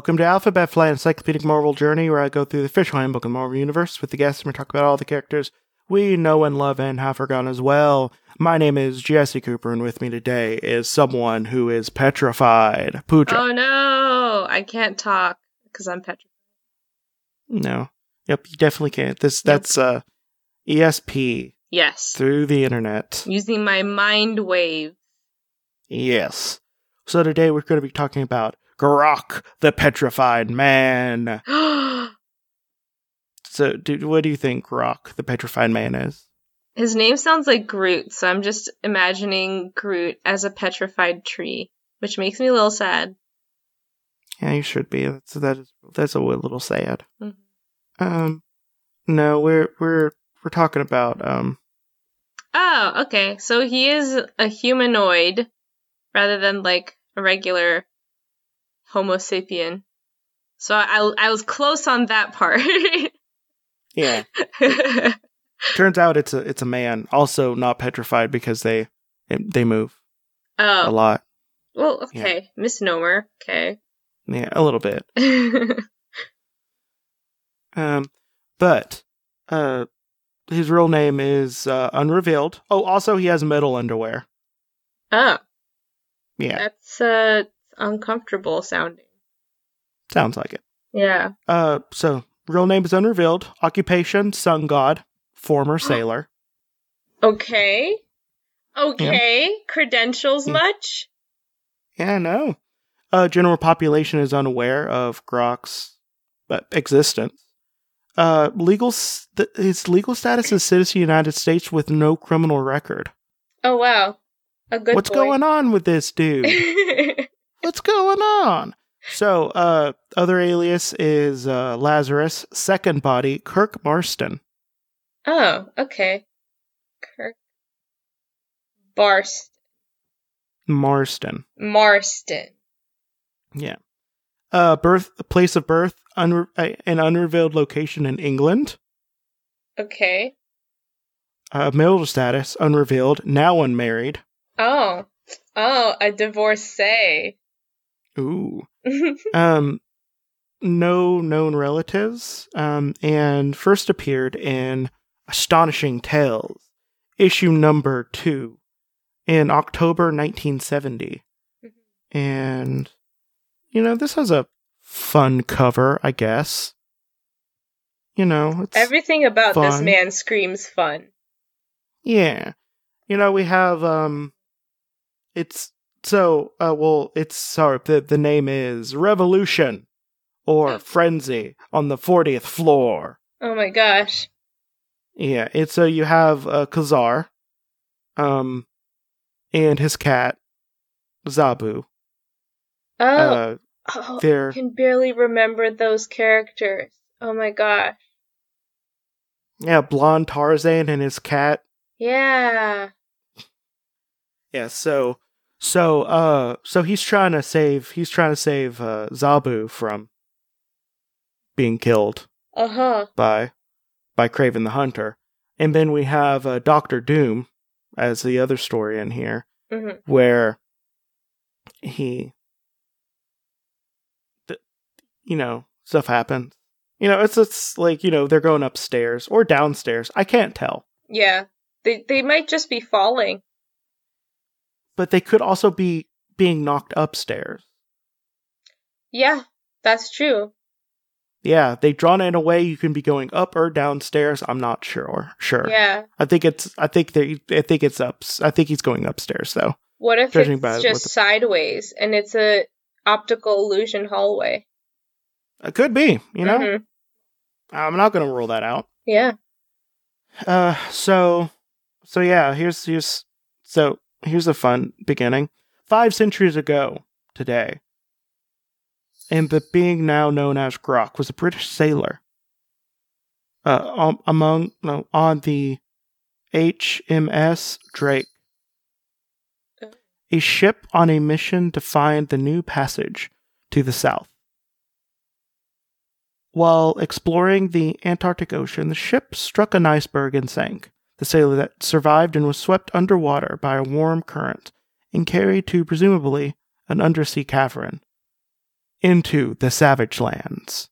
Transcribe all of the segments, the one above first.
Welcome to Alphabet Flight Encyclopedic Marvel Journey, where I go through the official handbook of the Marvel Universe with the guests and we talk about all the characters we know and love and have forgotten as well. My name is Jesse Cooper, and with me today is someone who is petrified. Pooja. Oh no, I can't talk because I'm petrified. No. Yep, you definitely can't. This that's uh ESP Yes. through the internet. Using my mind wave. Yes. So today we're going to be talking about Grok, the petrified man. So, dude, what do you think Rock, the petrified man, is? His name sounds like Groot, so I'm just imagining Groot as a petrified tree, which makes me a little sad. Yeah, you should be. That's that is that's a little sad. Mhm. Um, no, we're we're we're talking about um. Oh, okay. So he is a humanoid rather than like a regular Homo sapien. So I I was close on that part. Yeah, turns out it's a it's a man. Also not petrified because they they move a oh, lot. well, okay. Misnomer. Okay. Yeah, a little bit. Um, but uh, his real name is uh, unrevealed. Oh, also he has metal underwear. oh, Yeah, that's uh uncomfortable sounding. sounds like it. Yeah. Uh, so real name is unrevealed. Occupation: sun god, former sailor. Okay. Okay. Credentials Yeah. much? Yeah, no. Uh, general population is unaware of Grok's uh, existence. Uh, legal s- th- his legal status is citizen of the United States with no criminal record. Oh wow. A good What's boy. going on with this dude? What's going on? So, uh, other alias is uh, Lazarus. Second body, Kirk Marston. oh, okay. Kirk Barst Marston. Marston. Yeah. Uh, birth place of birth, unre- an unrevealed location in England. Okay. Uh, marital status unrevealed. Now unmarried. Oh. Oh, a divorcee. Ooh. Um, no known relatives. Um, and first appeared in Astonishing Tales, issue number two, in October 1970. Mhm. And you know, this has a fun cover, I guess. You know, it's Everything about this man screams fun. Yeah. You know, we have um it's so uh well it's sorry, the the name is Revolution or Frenzy on the 40th floor. Oh my gosh. Yeah, it's so you have uh Ka-Zar um and his cat Zabu. Oh, Uh oh I can barely remember those characters. Oh my gosh. yeah, blonde Tarzan and his cat. Yeah. Yeah, so so uh so he's trying to save he's trying to save uh Zabu from being killed. Uh huh. by by Kraven the Hunter. And then we have uh, Doctor Doom as the other story in here, hmm where he, th- you know, stuff happens. You know, it's it's like you know they're going upstairs or downstairs. I can't tell, Yeah. They they might just be falling. But they could also be being knocked upstairs. Yeah, that's true. Yeah, they drawn it in a way you can be going up or downstairs. I'm not sure. Sure. Yeah. I think it's. I think they. I think it's up. I think he's going upstairs though. What if it's by just the- sideways and it's a optical illusion hallway? It could be. You know. Mhm. I'm not going to rule that out. Yeah. Uh, so, so yeah, here's here's so here's a fun beginning. Five centuries ago today, and the being now known as Grok was a British sailor. Uh, um, among no, on the HMS Drake. A ship on a mission to find the new passage to the south. While exploring the Antarctic Ocean, the ship struck an iceberg and sank. The sailor that survived and was swept underwater by a warm current and carried to presumably an undersea cavern into the Savage Lands,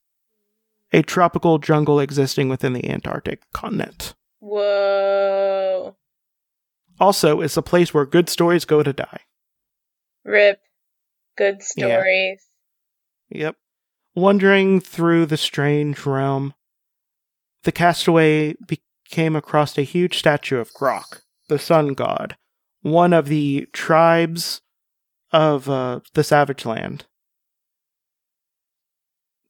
a tropical jungle existing within the Antarctic continent. Whoa. Also, it's a place where good stories go to die. Rip. Good stories. Yeah. Yep. Wandering through the strange realm, the castaway be- came across a huge statue of Grok, the sun god, one of the tribes of uh, the Savage Land.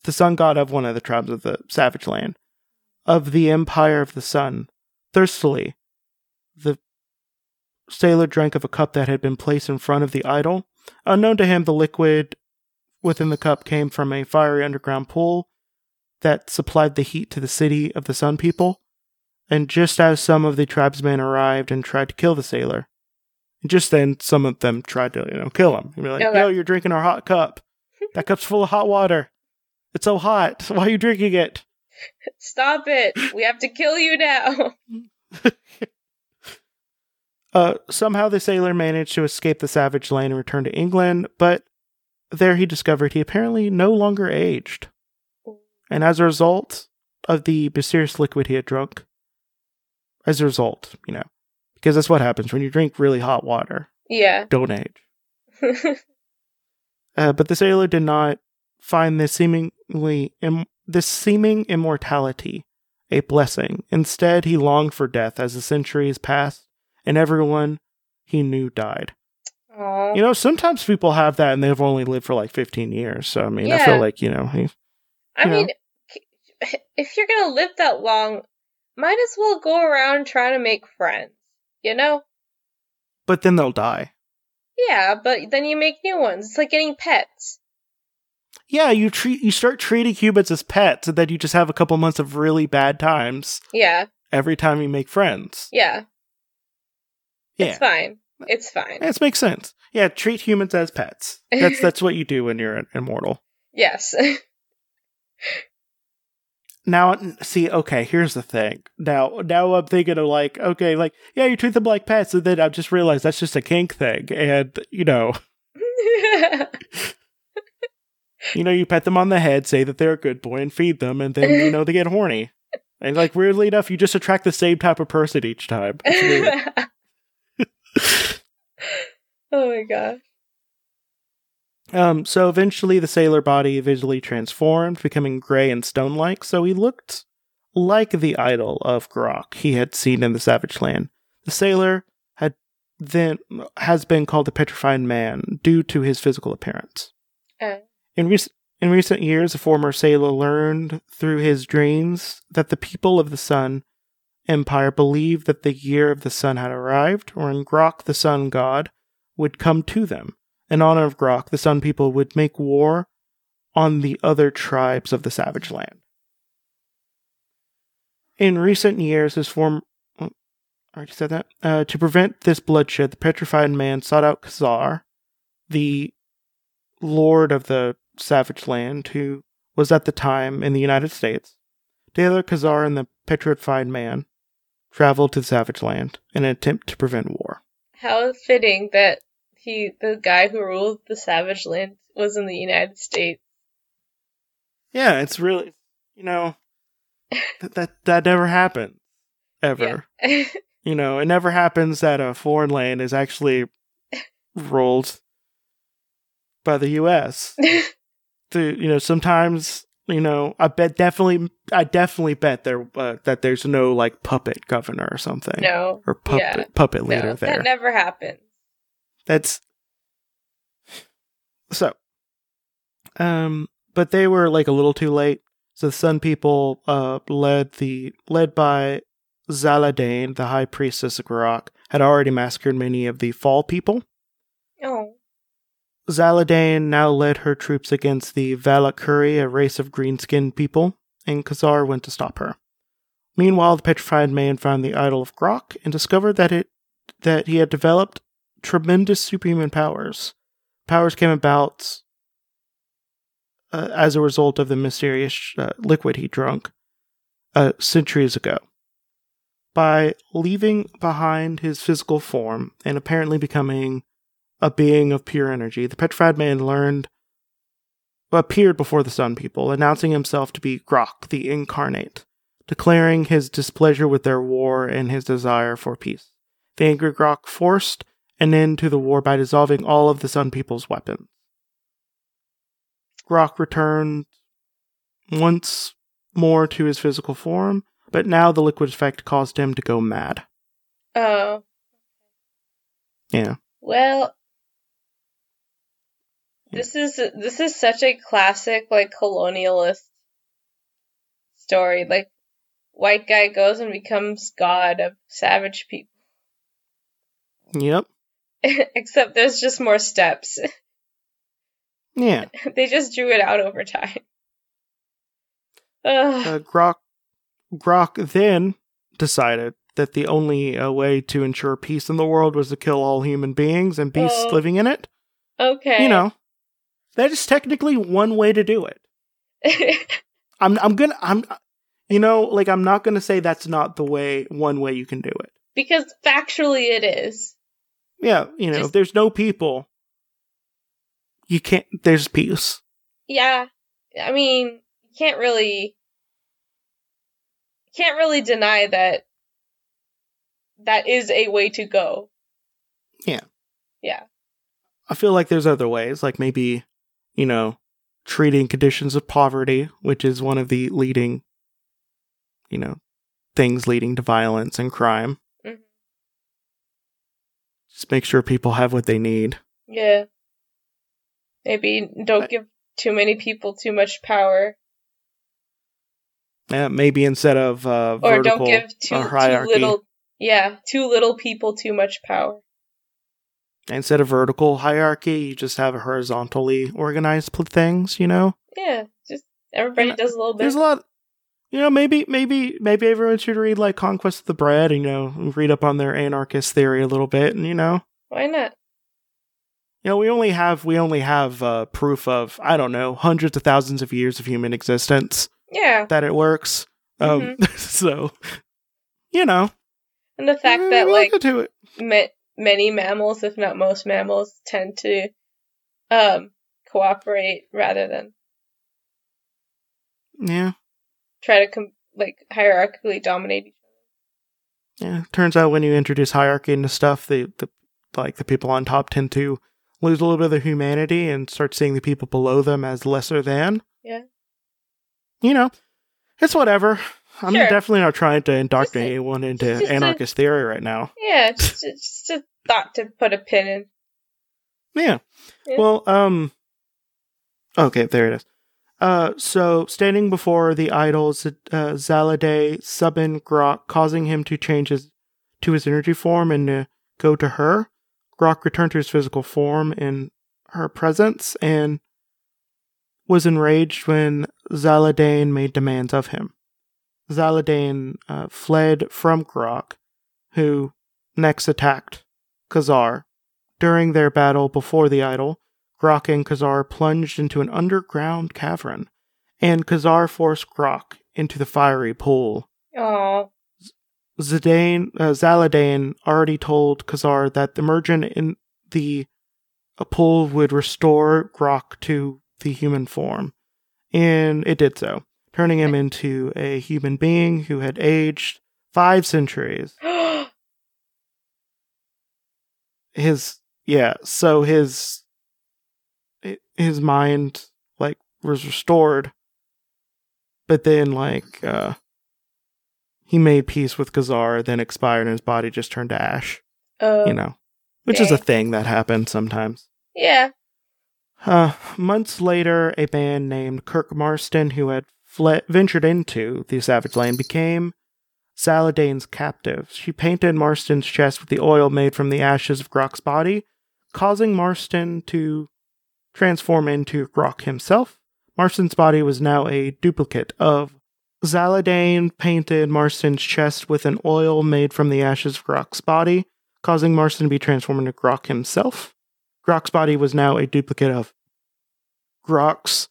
The sun god of one of the tribes of the Savage Land, of the Empire of the Sun. Thirstily, the sailor drank of a cup that had been placed in front of the idol. Unknown to him, the liquid within the cup came from a fiery underground pool that supplied the heat to the city of the Sun People. And just as some of the tribesmen arrived and tried to kill the sailor, just then some of them tried to, you know, kill him. And be like, Okay. "Yo, you're drinking our hot cup. That cup's full of hot water. It's so hot. Why are you drinking it?" Stop it. We have to kill you now. Uh, somehow the sailor managed to escape the savage land and return to England, but there he discovered he apparently no longer aged. And as a result of the mysterious liquid he had drunk, as a result, you know, because that's what happens when you drink really hot water, yeah. don't age. Uh, but the sailor did not find this seemingly Im- this seeming immortality a blessing. Instead, he longed for death as the centuries passed and everyone he knew died. Aw. You know, sometimes people have that and they've only lived for like 15 years. So, I mean, I feel like, you know, he, I you mean, if you're gonna live that long, might as well go around trying to make friends. You know? but then they'll die. Yeah, but then you make new ones. It's like getting pets. Yeah, you treat you start treating humans as pets and then you just have a couple months of really bad times Yeah, every time you make friends. yeah. Yeah. It's fine. It's fine. This makes sense. Yeah, treat humans as pets. That's that's what you do when you're an immortal. Yes. Now, see, okay, here's the thing. Now, now I'm thinking of like, okay, like, yeah, you treat them like pets, and then I just realized that's just a kink thing, and you know, you know, you pet them on the head, say that they're a good boy, and feed them, and then you know they get horny, and like weirdly enough, you just attract the same type of person each time. Oh my gosh. Um, so eventually the sailor body visually transformed, becoming gray and stone-like, so he looked like the idol of Grok he had seen in the Savage Land. The sailor had then has been called the Petrified Man due to his physical appearance. Uh, In recent in recent years, a former sailor learned through his dreams that the people of the Sun Empire believed that the year of the sun had arrived, or in Grok the sun god would come to them. In honor of Grok, the Sun People would make war on the other tribes of the Savage Land. In recent years, his form. oh, I already said that. Uh, to prevent this bloodshed, the Petrified Man sought out Ka-Zar, the lord of the Savage Land, who was at the time in the United States. Together, Ka-Zar and the Petrified Man traveled to the Savage Land in an attempt to prevent war. how fitting that he, the guy who ruled the Savage Land, was in the United States. Yeah, it's really, you know, that that, that never happened ever. Yeah. You know, it never happens that a foreign land is actually ruled by the U.S. To you know, sometimes you know, I bet definitely, I definitely bet there uh, that there's no like puppet governor or something no. or puppet Yeah. puppet leader No, there. that never happened. That's so. Um, but they were like a little too late. So the Sun People, uh, led the led by Zaladane, the High Priestess of Garokk, had already massacred many of the Fall People. Oh. Zaladane now led her troops against the Valakuri, a race of green-skinned people, and Ka-Zar went to stop her. Meanwhile, the petrified man found the idol of Grok and discovered that it that he had developed tremendous superhuman powers. Powers came about uh, as a result of the mysterious uh, liquid he drank uh, centuries ago. By leaving behind his physical form and apparently becoming a being of pure energy, the petrified man learned appeared before the Sun People, announcing himself to be Grok, the incarnate, declaring his displeasure with their war and his desire for peace. The angry Grok forced an end to the war by dissolving all of the Sun People's weapons. Grok returned once more to his physical form, but now the liquid effect caused him to go mad. Oh. Yeah. Well, this is this is such a classic like colonialist story. Like white guy goes and becomes god of savage people. Yep. Except there's just more steps. Yeah. they just drew it out over time. Ugh. Uh, Grok Grok then decided that the only uh, way to ensure peace in the world was to kill all human beings and beasts Oh. living in it. okay. You know, that is technically one way to do it. I'm I'm gonna I'm you know like I'm not gonna say that's not the way one way you can do it. because factually it is. Yeah, you know, Just- if there's no people, you can't. There's peace. Yeah. I mean, you can't really can't really deny that that is a way to go. Yeah. Yeah. I feel like there's other ways, like maybe, you know, treating conditions of poverty, which is one of the leading, you know, things leading to violence and crime. Just make sure people have what they need. Yeah. Maybe don't But- give too many people too much power Yeah, maybe instead of uh, or vertical don't give too, uh, too little yeah, too little people too much power. instead of vertical hierarchy, you just have horizontally organized pl- things. You know, Yeah, just everybody And does a little bit. there's a lot. You know, maybe, maybe, maybe everyone should read like Conquest of the Bread, and you know, read up on their anarchist theory a little bit, and you know, Why not? you know, we only have we only have uh, proof of I don't know hundreds of thousands of years of human existence Yeah. that it works. Um, Mm-hmm. so you know, And the fact that like to it. ma- many mammals, if not most mammals, tend to um cooperate rather than Yeah, try to com- like hierarchically dominate each other. yeah. Turns out when you introduce hierarchy into stuff, the the like the people on top tend to lose a little bit of their humanity and start seeing the people below them as lesser than. Yeah. You know, it's whatever. I'm Sure. definitely not trying to indoctrinate anyone into just a- anarchist theory right now. Yeah, just, just a thought to put a pin in. Yeah. Yeah. Well, um Okay, there it is. Uh so standing before the idols uh Zalade Subin Grok causing him to change his to his energy form and go to her. Grok returned to his physical form in her presence and was enraged when Zaladane made demands of him. Zaladane uh, fled from Grok, who next attacked Ka-Zar. During their battle before the idol, Grok and Ka-Zar plunged into an underground cavern, and Ka-Zar forced Grok into the fiery pool. Oh, Zidane, uh, Zaladane already told Ka-Zar that the immersion in the pool would restore Grok to the human form, and it did so, turning him into a human being who had aged five centuries. His yeah, so his his mind like was restored, but then like uh he made peace with Ka-Zar, then expired, and his body just turned to ash. oh, You know, which is a thing that happens sometimes. yeah. Uh, months later, a band named Kirk Marston, who had fled, ventured into the Savage Land, became Zaladane's captive. She painted Marston's chest with the oil made from the ashes of Grok's body, causing Marston to transform into Grok himself. Marston's body was now a duplicate of Zaladane painted Marston's chest with an oil made from the ashes of Grok's body, causing Marston to be transformed into Grok himself. Grok's body was now a duplicate of Grok's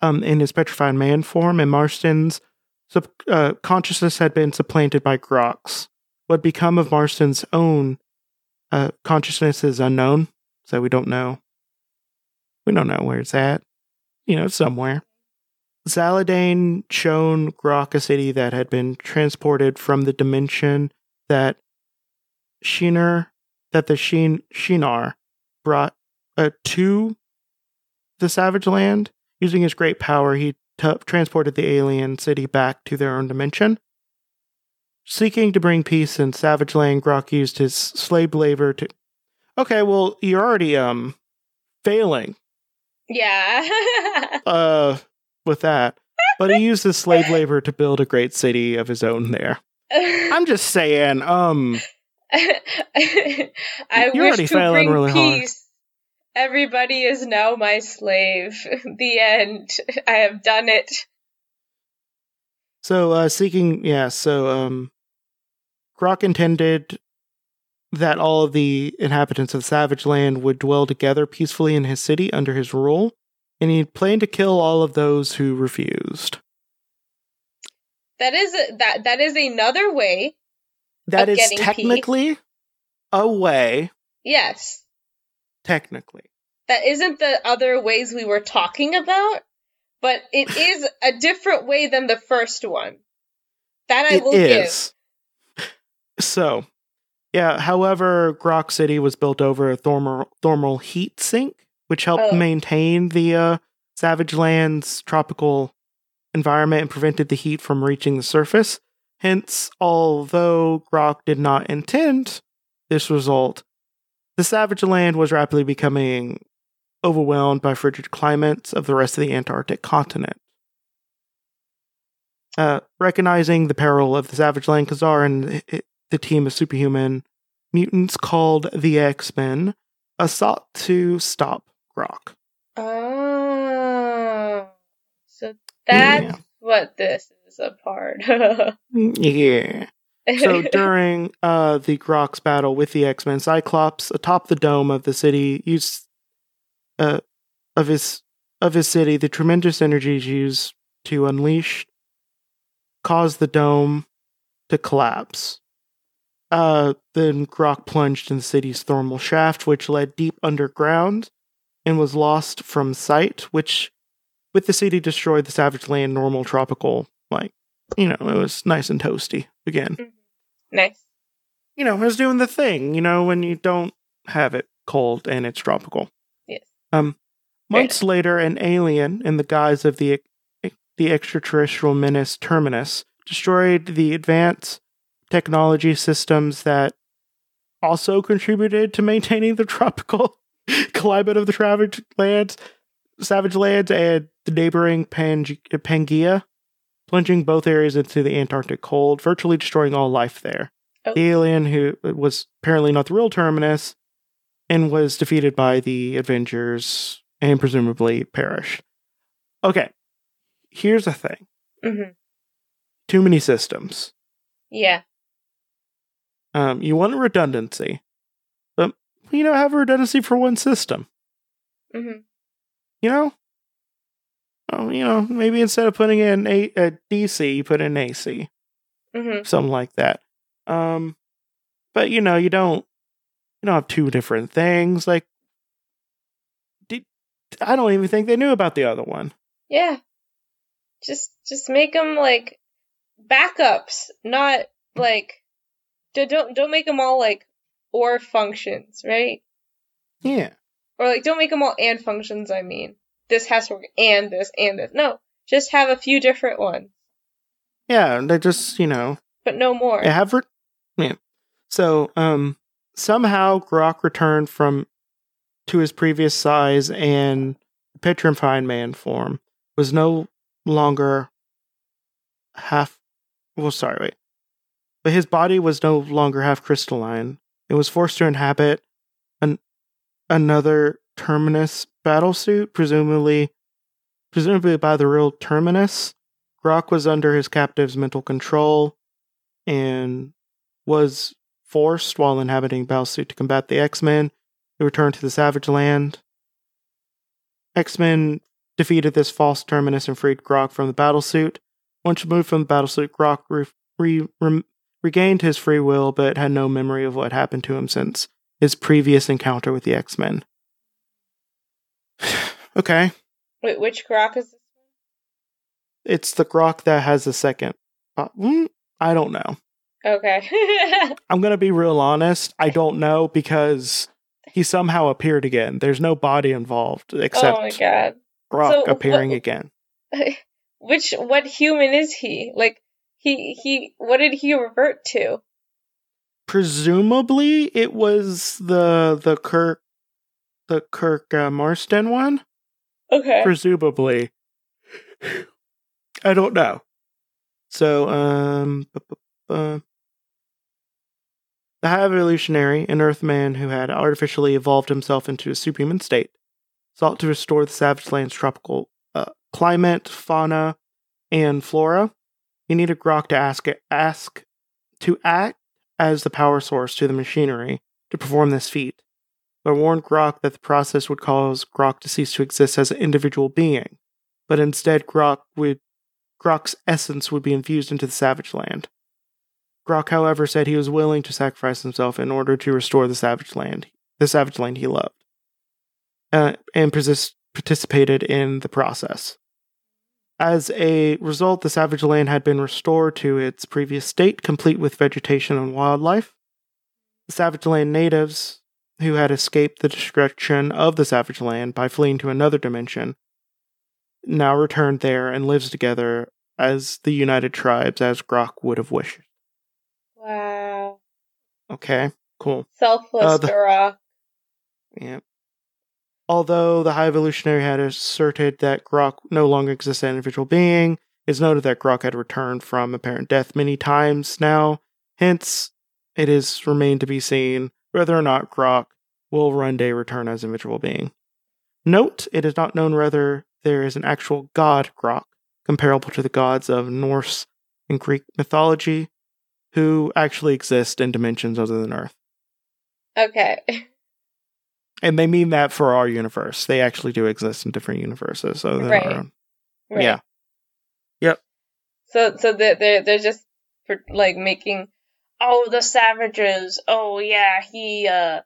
um, in his petrified man form, and Marston's sub- uh, consciousness had been supplanted by Grok's. What become of Marston's own uh, consciousness is unknown, so we don't know. We don't know where it's at. You know, somewhere. Zaladane shown Grok a city that had been transported from the dimension that Sheener, that the Sheen, Sheenar brought uh, to the Savage Land. Using his great power, he t- transported the alien city back to their own dimension. Seeking to bring peace in Savage Land, Grok used his slave labor to. Okay, well, you're already um failing Yeah. uh with that, but he used his slave labor to build a great city of his own there. I'm just saying, um, I You're wish already to bring really hard. peace. Everybody is now my slave. the end. I have done it. so uh seeking, yeah, so um, Grok intended that all of the inhabitants of the Savage Land would dwell together peacefully in his city under his rule, and he planned to kill all of those who refused. That is a, that that is another way. That is getting peace. technically a way, Yes. technically. That isn't the other ways we were talking about, but it is a different way than the first one. That I It will is. So, yeah, however, Grok City was built over a thermal, thermal heat sink, which helped Oh. maintain the uh, Savage Land's tropical environment and prevented the heat from reaching the surface. Hence, although Grok did not intend this result, the Savage Land was rapidly becoming overwhelmed by frigid climates of the rest of the Antarctic continent. Uh, recognizing the peril of the Savage Land, Ka-Zar and the team of superhuman mutants called the X Men uh, sought to stop Grok. Oh. So that's Yeah. what this is a part. Yeah. So during uh, the Grok's battle with the X Men, Cyclops atop the dome of the city used uh, of his of his city the tremendous energies used to unleash caused the dome to collapse. Uh, then Grok plunged in the city's thermal shaft, which led deep underground and was lost from sight. Which, with the city destroyed, the Savage Land normal tropical like you know it was nice and toasty again nice. you know, it was doing the thing, you know, when you don't have it cold and it's tropical. Yes. Um, months later, an alien in the guise of the the extraterrestrial menace Terminus destroyed the advanced technology systems that also contributed to maintaining the tropical climate of the savage lands, savage lands, and the neighboring Pang- Pangaea, plunging both areas into the Antarctic cold, virtually destroying all life there. Oh. The alien, who was apparently not the real Terminus, and was defeated by the Avengers and presumably perished. Okay, here's the thing hmm too many systems. Yeah. Um, you want redundancy, but you know, have a redundancy for one system. hmm You know, oh, you know, maybe instead of putting in a, a DC, you put in AC, hmm something like that. Um, but you know, you don't, you don't have two different things. Like, did, I don't even think they knew about the other one. Yeah. Just just make them like backups, not like don't don't make them all like or functions, right? Yeah, Or like don't make them all and functions. I mean, this has to work and this and this. No, just have a few different ones, yeah, they just you know but no more. Yeah, have re- yeah. So, um, somehow Grok returned from to his previous size and petrified man form was no longer half. Well, sorry, wait. But his body was no longer half crystalline. It was forced to inhabit an another terminus battlesuit, presumably presumably by the real terminus. Grok was under his captive's mental control and was forced while inhabiting Battlesuit to combat the X-Men who returned to the Savage Land. X-Men defeated this false terminus and freed Grok from the battlesuit. Once removed from the battlesuit, Grok re- re- regained his free will but had no memory of what happened to him since his previous encounter with the X Men. okay. Wait, which Grok is this? One? It's the Grok that has the second. Uh, mm, I don't know. Okay. I'm going to be real honest. I don't know because he somehow appeared again. There's no body involved except oh my god. Grok So, appearing what- again. Which what human is he? Like he he what did he revert to? Presumably, it was the the Kirk the Kirk uh, Marston one. Okay. Presumably, I don't know. So, um, the High Evolutionary, an Earthman who had artificially evolved himself into a superhuman state, sought to restore the Savage Land's tropical uh, climate, fauna, and flora. He needed Grok to ask ask to act as the power source to the machinery to perform this feat, but warned Grok that the process would cause Grok to cease to exist as an individual being, but instead Grok would Grok's essence would be infused into the Savage Land. Grok, however, said he was willing to sacrifice himself in order to restore the Savage Land, the Savage Land he loved, uh, and persist- participated in the process. As a result, the Savage Land had been restored to its previous state, complete with vegetation and wildlife. The Savage Land natives, who had escaped the destruction of the Savage Land by fleeing to another dimension, now returned there and lives together as the united tribes as Grok would have wished. Wow. Okay, cool. Selfless Uh, the- Grok. Yeah. Although the High Evolutionary had asserted that Grok no longer exists as an individual being, it's noted that Grok had returned from apparent death many times now. Hence, it is remained to be seen whether or not Grok will one day return as an individual being. Note, it is not known whether there is an actual god Grok, comparable to the gods of Norse and Greek mythology, who actually exist in dimensions other than Earth. Okay. And they mean that for our universe. They actually do exist in different universes than Right. our. Right. Yeah. Yep. So so they're they're, they're just for, like making oh the savages oh yeah he uh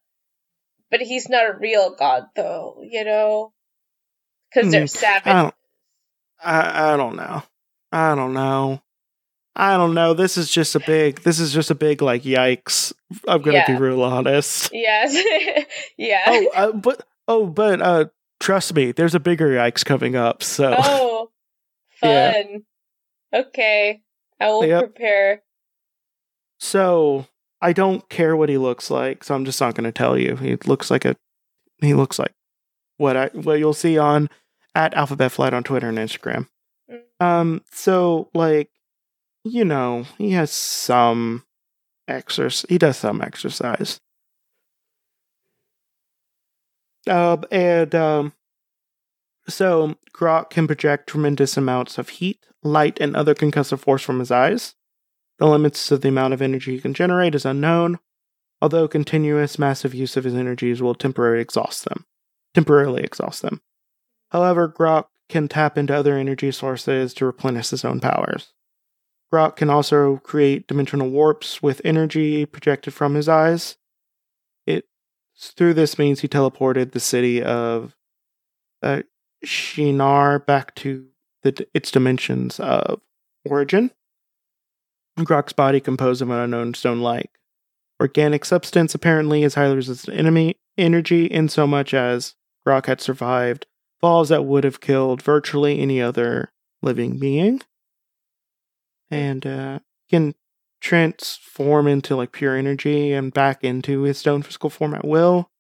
but he's not a real god though you know because they're Mm, savage. I I, I don't know. I don't know. I don't know. This is just a big this is just a big like yikes. I'm gonna be real honest. Yes. yeah. Oh uh, but oh but uh trust me, there's a bigger yikes coming up, so Oh, Yeah. fun. Okay, I will Yep. prepare. so I don't care what he looks like, so I'm just not gonna tell you. He looks like a he looks like what I what you'll see on at Alphabet Flight on Twitter and Instagram. Mm. Um, so like, you know, he has some exercise. He does some exercise. Um, and um, so Grok can project tremendous amounts of heat, light, and other concussive force from his eyes. The limits of the amount of energy he can generate is unknown, although continuous massive use of his energies will temporarily exhaust them. Temporarily exhaust them. However, Grok can tap into other energy sources to replenish his own powers. Grok can also create dimensional warps with energy projected from his eyes. It through this means he teleported the city of uh, Shinar back to the, its dimensions of origin. Grok's body composed of an unknown stone-like organic substance apparently is highly resistant to enemy energy in so much as Grok had survived falls that would have killed virtually any other living being. And uh can transform into like pure energy and back into his stone physical form at will.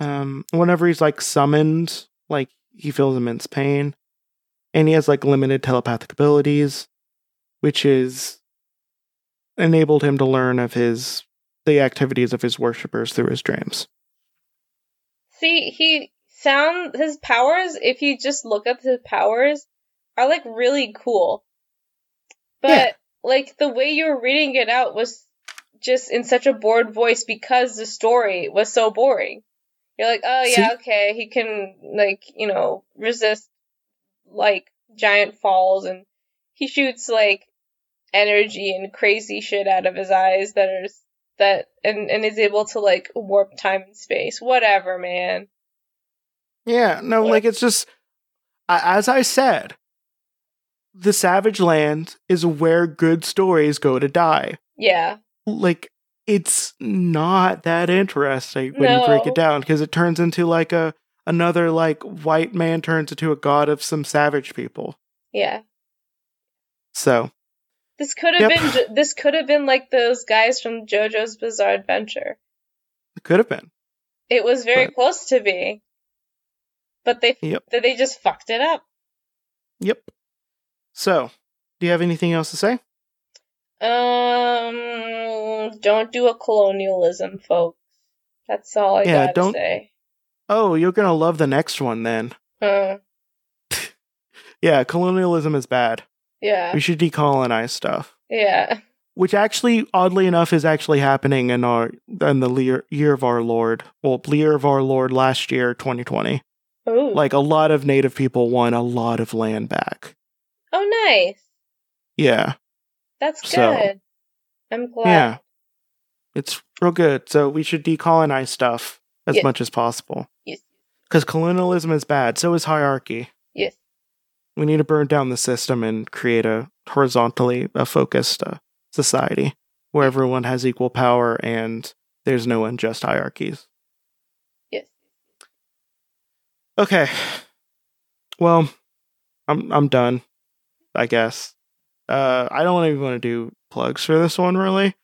Um whenever he's like summoned, like he feels immense pain. And he has like limited telepathic abilities, which is enabled him to learn of his the activities of his worshippers through his dreams. See, he sound his powers. If you just look up his powers, are like really cool. But Yeah. like the way you were reading it out was just in such a bored voice because the story was so boring. You're like, oh yeah, See- okay, he can like, you know, resist like giant falls and he shoots like energy and crazy shit out of his eyes that are that and and is able to like warp time and space. Whatever, man. Yeah, no, like it's just as I said, the Savage Land is where good stories go to die. Yeah. Like it's not that interesting when you break it down because it turns into like a another like white man turns into a god of some savage people. Yeah. So This could have Yep. been this could have been like those guys from JoJo's Bizarre Adventure. it could have been. It was very But- close to being, but they Yep. that they just fucked it up. Yep. So, do you have anything else to say? Um, don't do a colonialism, folks. That's all I Yeah, gotta don't- say. Oh, you're gonna love the next one then. Uh, Yeah, colonialism is bad. yeah, We should decolonize stuff. yeah. which actually oddly enough is actually happening in our in the year, year of our lord well year of our lord last year 2020 Ooh. like a lot of native people won a lot of land back oh, nice. yeah That's good. So- I'm glad. yeah it's real good so we should decolonize stuff as Yes. much as possible Yes. because colonialism is bad so is hierarchy Yes. we need to burn down the system and create a horizontally a focused uh, society where everyone has equal power and there's no unjust hierarchies Yes. Okay. Well, I'm I'm done. I guess. Uh, I don't even want to do plugs for this one really,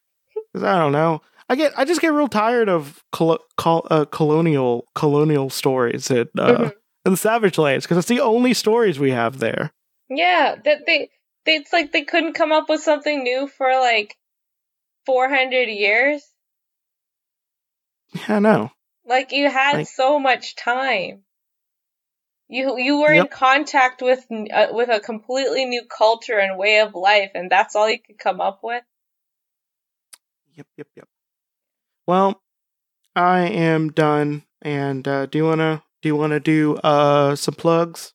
because I don't know. I get I just get real tired of col- col- uh, colonial colonial stories at uh, Mhm. in the Savage Lands because it's the only stories we have there. Yeah, that they, they it's like they couldn't come up with something new for like 400 years. Yeah, I know. Like you had Like- so much time. You you were in contact with uh, with a completely new culture and way of life, and that's all you could come up with. Yep, yep, yep. Well, I am done. And uh, do you wanna do you wanna do uh some plugs?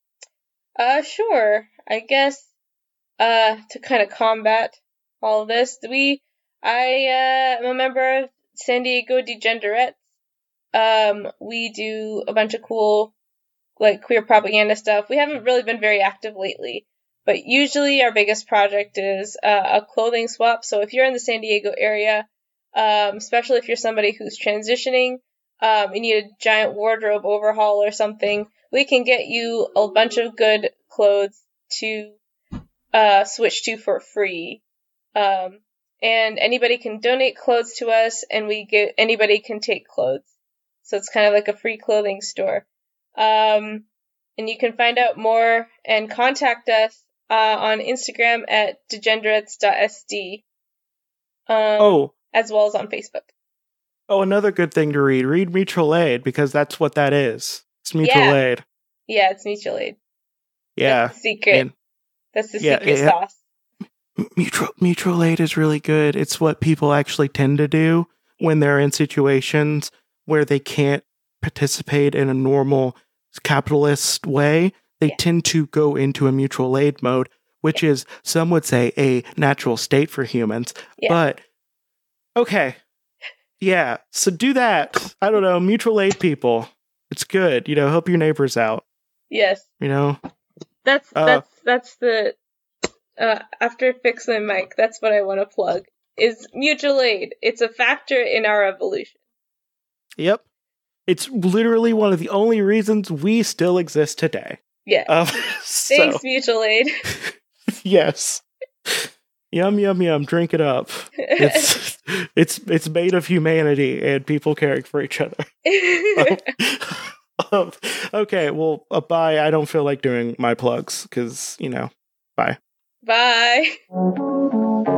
Uh, sure. I guess, uh, to kind of combat all of this, we, I, uh, am a member of San Diego Degenerates. Um, we do a bunch of cool, like, queer propaganda stuff. We haven't really been very active lately, but usually our biggest project is, uh, a clothing swap. So if you're in the San Diego area, um, especially if you're somebody who's transitioning, um, you need a giant wardrobe overhaul or something, we can get you a bunch of good clothes to uh, switch to for free. Um, and anybody can donate clothes to us, and we get anybody can take clothes. So it's kind of like a free clothing store. Um, and you can find out more and contact us uh, on Instagram at degenerates.sd, um, Oh, as well as on Facebook. Oh, another good thing to read. Read Mutual Aid because that's what that is. It's mutual Yeah. aid. Yeah, it's mutual aid. Yeah. That's the secret. And That's the Yeah, secret yeah. sauce. mutual mutual aid is really good. It's what people actually tend to do when they're in situations where they can't participate in a normal capitalist way. They Yeah. tend to go into a mutual aid mode, which is some would say a natural state for humans. Yeah. But okay. Yeah. So do that. I don't know, mutual aid people. It's good. You know, help your neighbors out. Yes. You know? That's Uh, that's that's the uh after fix my mic, that's what I want to plug. Is mutual aid. It's a factor in our evolution. Yep. It's literally one of the only reasons we still exist today. Yeah. Um, so, Thanks, mutual aid. yes. Yum yum yum. Drink it up. It's it's it's made of humanity and people caring for each other. Um, okay. Well, uh, bye. I don't feel like doing my plugs because you know. Bye. Bye.